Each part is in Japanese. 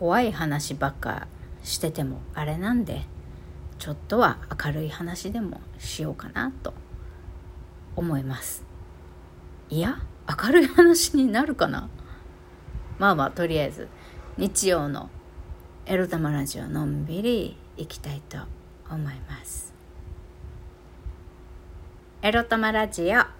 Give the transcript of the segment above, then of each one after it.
怖い話ばっかしててもあれなんでちょっとは明るい話でもしようかなと思います。いや明るい話になるかな？まあまあとりあえず日曜のエロ玉ラジオのんびりいきたいと思います。エロ玉ラジオ。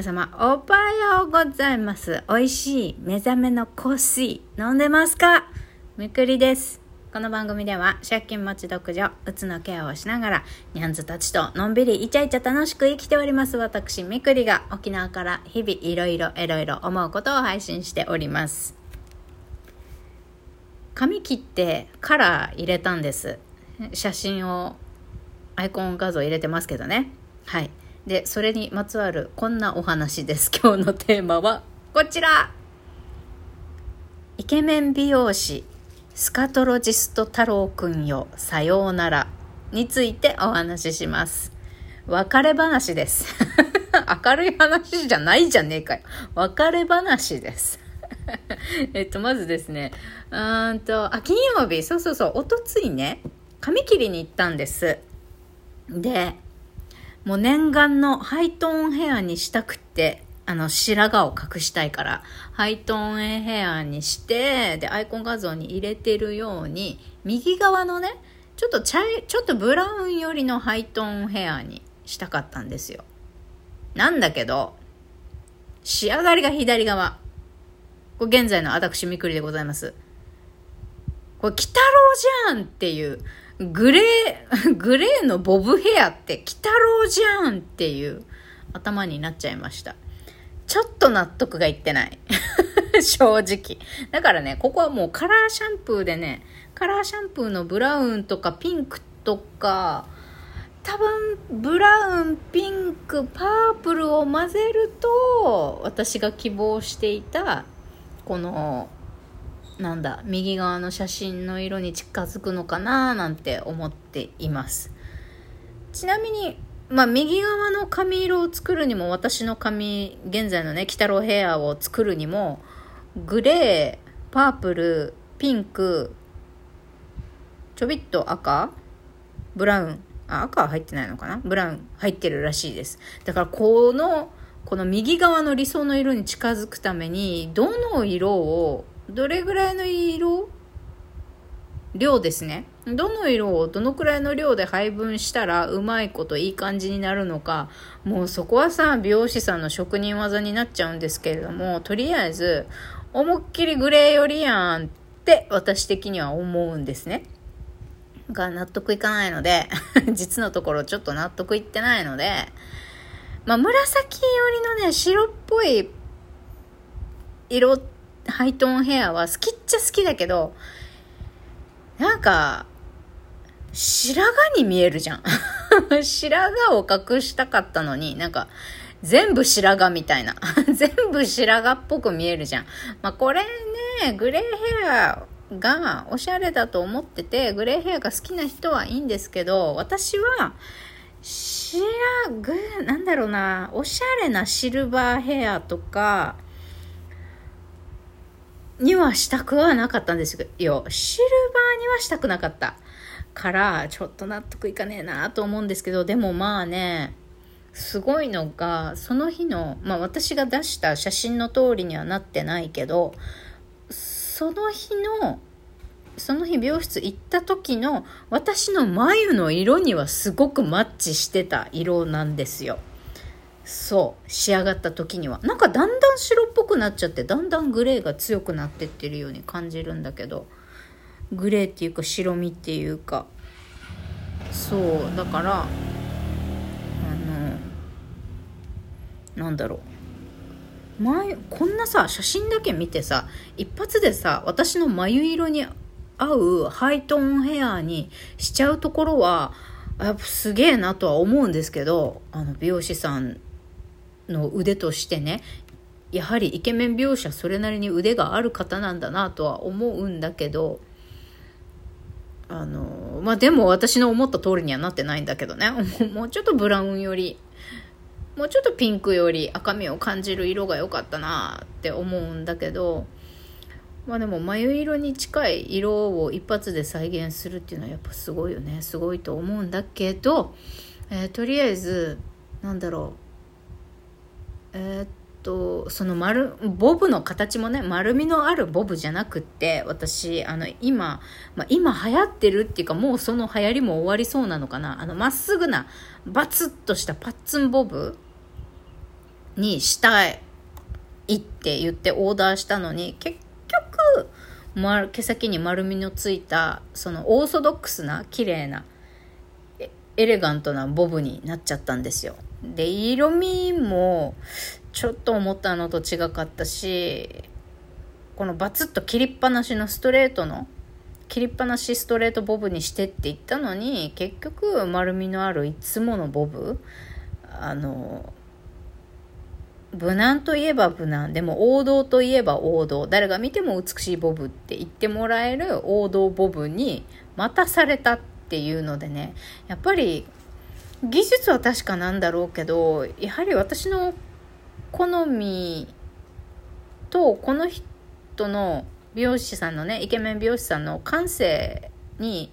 皆様おはようございます。美味しい目覚めのコーヒー飲んでますか？むくりです。この番組では借金持ち独女うつのケアをしながらニャンズたちとのんびりイチャイチャ楽しく生きております。私みくりが沖縄から日々いろいろいろいろ思うことを配信しております。髪切ってカラー入れたんです。写真をアイコン画像入れてますけどね。はい。でそれにまつわるこんなお話です。今日のテーマはこちら。イケメン美容師スカトロジスト太郎くんよさようなら。についてお話しします。別れ話です。明るい話じゃないじゃねえかよ。別れ話です。えっとまずですね。うんとあ金曜日。そうそうそう。おとついね髪切りに行ったんです。でもう念願のハイトーンヘアにしたくってあの、白髪を隠したいから、ハイトーンヘアにして、で、アイコン画像に入れてるように、右側のね、ちょっと茶ちょっとブラウン寄りのハイトーンヘアにしたかったんですよ。なんだけど、仕上がりが左側。これ現在の私みくりでございます。これ、鬼太郎じゃんっていう、グレー、グレーのボブヘアって鬼太郎じゃんっていう頭になっちゃいました。ちょっと納得がいってない。正直。だからね、ここはもうカラーシャンプーでね、カラーシャンプーのブラウンとかピンクとか、多分ブラウン、ピンク、パープルを混ぜると、私が希望していた、この、なんだ、右側の写真の色に近づくのかななんて思っています。ちなみに、まあ、右側の髪色を作るにも、私の髪、現在のね、鬼太郎ヘアを作るにも、グレー、パープル、ピンク、ちょびっと赤ブラウン。あ、赤は入ってないのかなブラウン入ってるらしいです。だから、この、この右側の理想の色に近づくために、どの色を、どれぐらいの色？量ですね。どの色をどのくらいの量で配分したらうまいこといい感じになるのか、もうそこはさ、美容師さんの職人技になっちゃうんですけれども、とりあえず、思いっきりグレーよりやんって私的には思うんですね。が納得いかないので、実のところちょっと納得いってないので、まあ紫寄りのね、白っぽい色って、ハイトーンヘアは好きっちゃ好きだけど、なんか、白髪に見えるじゃん。白髪を隠したかったのに、なんか、全部白髪みたいな。全部白髪っぽく見えるじゃん。まあ、これね、グレーヘアがおしゃれだと思ってて、グレーヘアが好きな人はいいんですけど、私は、白、なんだろうな、おしゃれなシルバーヘアとか、にはしたくはなかったんですよ。シルバーにはしたくなかった。から、ちょっと納得いかねえなと思うんですけど、でもまあね、すごいのが、その日の、まあ私が出した写真の通りにはなってないけど、その日の、その日美容室行った時の私の眉の色にはすごくマッチしてた色なんですよ。そう仕上がった時には。なんかだんだん白っぽくなっちゃってだんだんグレーが強くなってってるように感じるんだけど。グレーっていうか白身っていうか。そうだからあのなんだろう。前こんなさ写真だけ見てさ一発でさ私の眉色に合うハイトーンヘアにしちゃうところはやっぱすげえなとは思うんですけどあの美容師さんの腕としてねやはりイケメン描写それなりに腕がある方なんだなとは思うんだけどあのまあでも私の思った通りにはなってないんだけどね。もうちょっとブラウンよりもうちょっとピンクより赤みを感じる色が良かったなって思うんだけどまあでも眉色に近い色を一発で再現するっていうのはやっぱすごいよね。すごいと思うんだけど、えー、とりあえずなんだろう。えー、っとその丸ボブの形もね丸みのあるボブじゃなくって私あの今、まあ、今流行ってるっていうかもうその流行りも終わりそうなのかな。あのまっすぐなバツッとしたパッツンボブにしたいって言ってオーダーしたのに結局、ま、毛先に丸みのついたそのオーソドックスな綺麗なエレガントなボブになっちゃったんですよ。で色味もちょっと思ったのと違かったしこのバツッと切りっぱなしのストレートの切りっぱなしストレートボブにしてって言ったのに結局丸みのあるいつものボブあの無難といえば無難でも王道といえば王道誰が見ても美しいボブって言ってもらえる王道ボブにまたされたっていうのでねやっぱり技術は確かなんだろうけどやはり私の好みとこの人の美容師さんのねイケメン美容師さんの感性に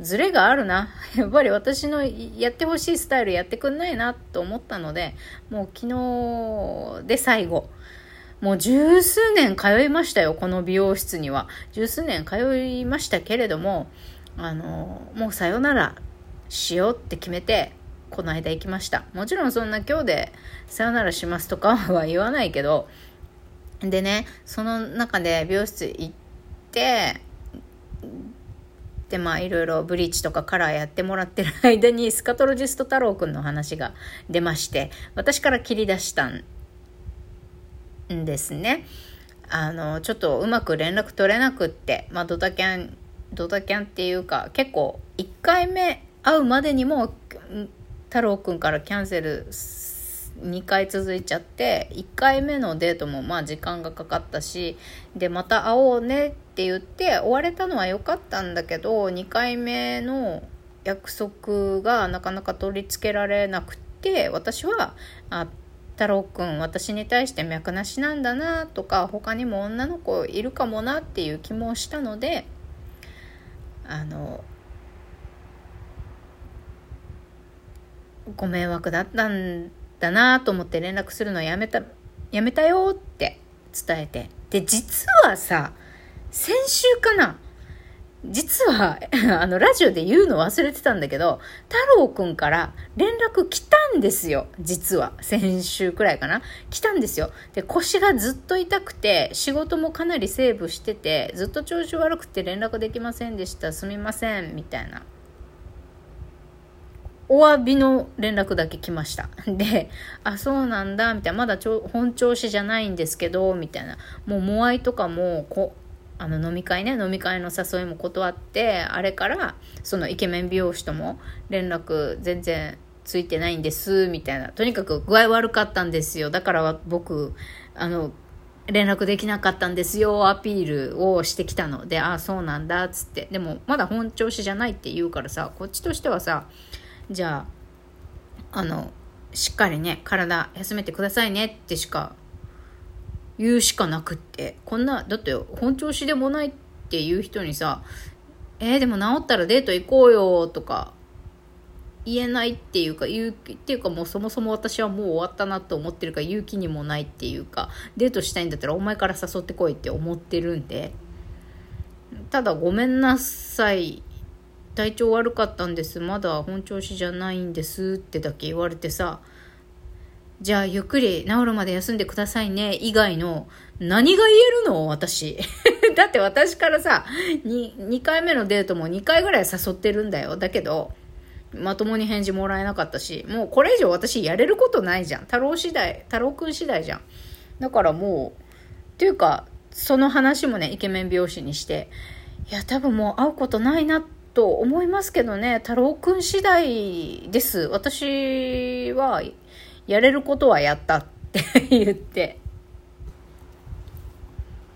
ズレがあるな。やっぱり私のやってほしいスタイルやってくんないなと思ったので、もう昨日で最後。もう十数年通いましたよ、この美容室には。十数年通いましたけれども、あの、もうさよならしようって決めて、この間行きました。もちろんそんな今日でさよならしますとかは言わないけど、でね、その中で美容室行って、でまあいろいろブリーチとかカラーやってもらってる間にスカトロジスト太郎くんの話が出まして私から切り出したんですねあのちょっとうまく連絡取れなくってまあドタキャンドタキャンっていうか結構1回目会うまでにも太郎くんからキャンセル2回続いちゃって1回目のデートもまあ時間がかかったしでまた会おうねって言って終われたのは良かったんだけど2回目の約束がなかなか取り付けられなくて私はあ太郎くん私に対して脈なしなんだなとか他にも女の子いるかもなっていう気もしたのであのご迷惑だったんだなと思って連絡するのやめた、やめたよって伝えて。で、実はさ、先週かな実は、あの、ラジオで言うの忘れてたんだけど、太郎くんから連絡来たんですよ。実は。先週くらいかな来たんですよ。で、腰がずっと痛くて、仕事もかなりセーブしてて、ずっと調子悪くて連絡できませんでした。すみません。みたいな。お詫びの連絡だけ来ました。で、あ、そうなんだ、みたいな。まだちょ本調子じゃないんですけど、みたいな。もう、モアイとかも、こあの飲み会ね、飲み会の誘いも断って、あれから、そのイケメン美容師とも連絡全然ついてないんです、みたいな。とにかく具合悪かったんですよ。だから僕、あの、連絡できなかったんですよ、アピールをしてきたので、ああ、そうなんだっ、つって。でも、まだ本調子じゃないって言うからさ、こっちとしてはさ、じゃああのしっかりね体休めてくださいねってしか言うしかなくって。こんなだって本調子でもないっていう人にさえー、でも治ったらデート行こうよとか言えないっていうか言うっていうかもうそもそも私はもう終わったなと思ってるから勇気にもないっていうかデートしたいんだったらお前から誘ってこいって思ってるんで。ただごめんなさい。体調悪かったんです。まだ本調子じゃないんですってだけ言われてさじゃあゆっくり治るまで休んでくださいね以外の何が言えるの？私。だって私からさ 2, 2回目のデートも2回ぐらい誘ってるんだよ。だけどまともに返事もらえなかったしもうこれ以上私やれることないじゃん。太郎次第太郎くん次第じゃん。だからもうっていうかその話もねイケメン美容師にして。いや多分もう会うことないなってと思いますけどね、太郎くん次第です。私は、やれることはやったって言って。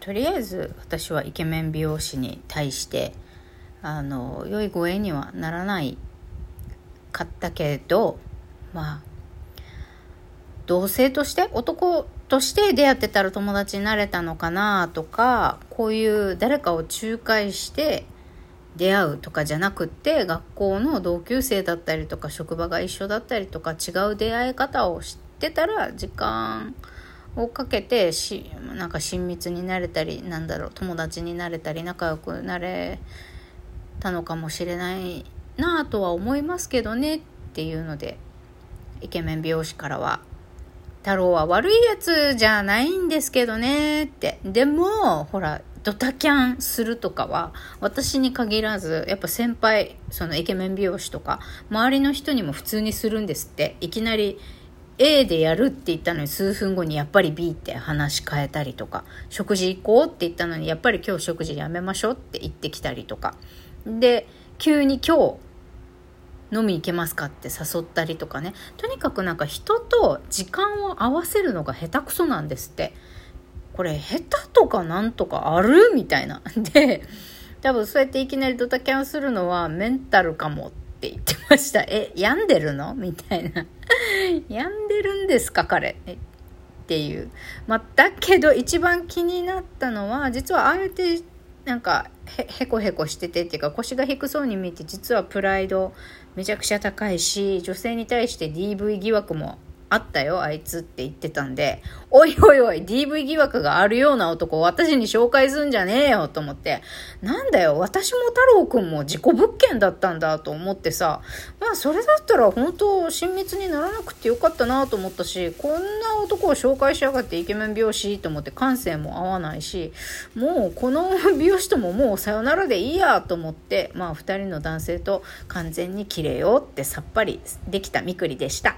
とりあえず、私はイケメン美容師に対して、あの、良いご縁にはならないかったけど、まあ、同性として男として出会ってたら友達になれたのかなとかこういう誰かを仲介して出会うとかじゃなくって学校の同級生だったりとか職場が一緒だったりとか違う出会い方を知ってたら時間をかけてしなんか親密になれたりなんだろう友達になれたり仲良くなれたのかもしれないなとは思いますけどねっていうのでイケメン美容師からは太郎は悪いやつじゃないんですけどねって。でも、ほら、ドタキャンするとかは、私に限らず、やっぱ先輩、そのイケメン美容師とか、周りの人にも普通にするんですって。いきなり A でやるって言ったのに数分後にやっぱり B って話変えたりとか、食事行こうって言ったのにやっぱり今日食事やめましょうって言ってきたりとか。で、急に今日飲み行けますかって誘ったりとかねとにかくなんか人と時間を合わせるのが下手くそなんですってこれ下手とかなんとかある？みたいな。で多分そうやっていきなりドタキャンするのはメンタルかもって言ってました。え病んでるの？みたいな。病んでるんですか？彼。っていう、まあ、だけど一番気になったのは実はあえてなんかへへこへこしててっていうか腰が低そうに見えて実はプライドめちゃくちゃ高いし女性に対して DV 疑惑もあったよ、あいつって言ってたんで、おいおいおい、DV 疑惑があるような男を私に紹介すんじゃねえよと思って、なんだよ、私も太郎くんも事故物件だったんだと思ってさ、まあそれだったら本当親密にならなくてよかったなと思ったし、こんな男を紹介しやがってイケメン美容師と思って感性も合わないし、もうこの美容師とももうさよならでいいやと思って、まあ二人の男性と完全に切れようってさっぱりできたみくりでした。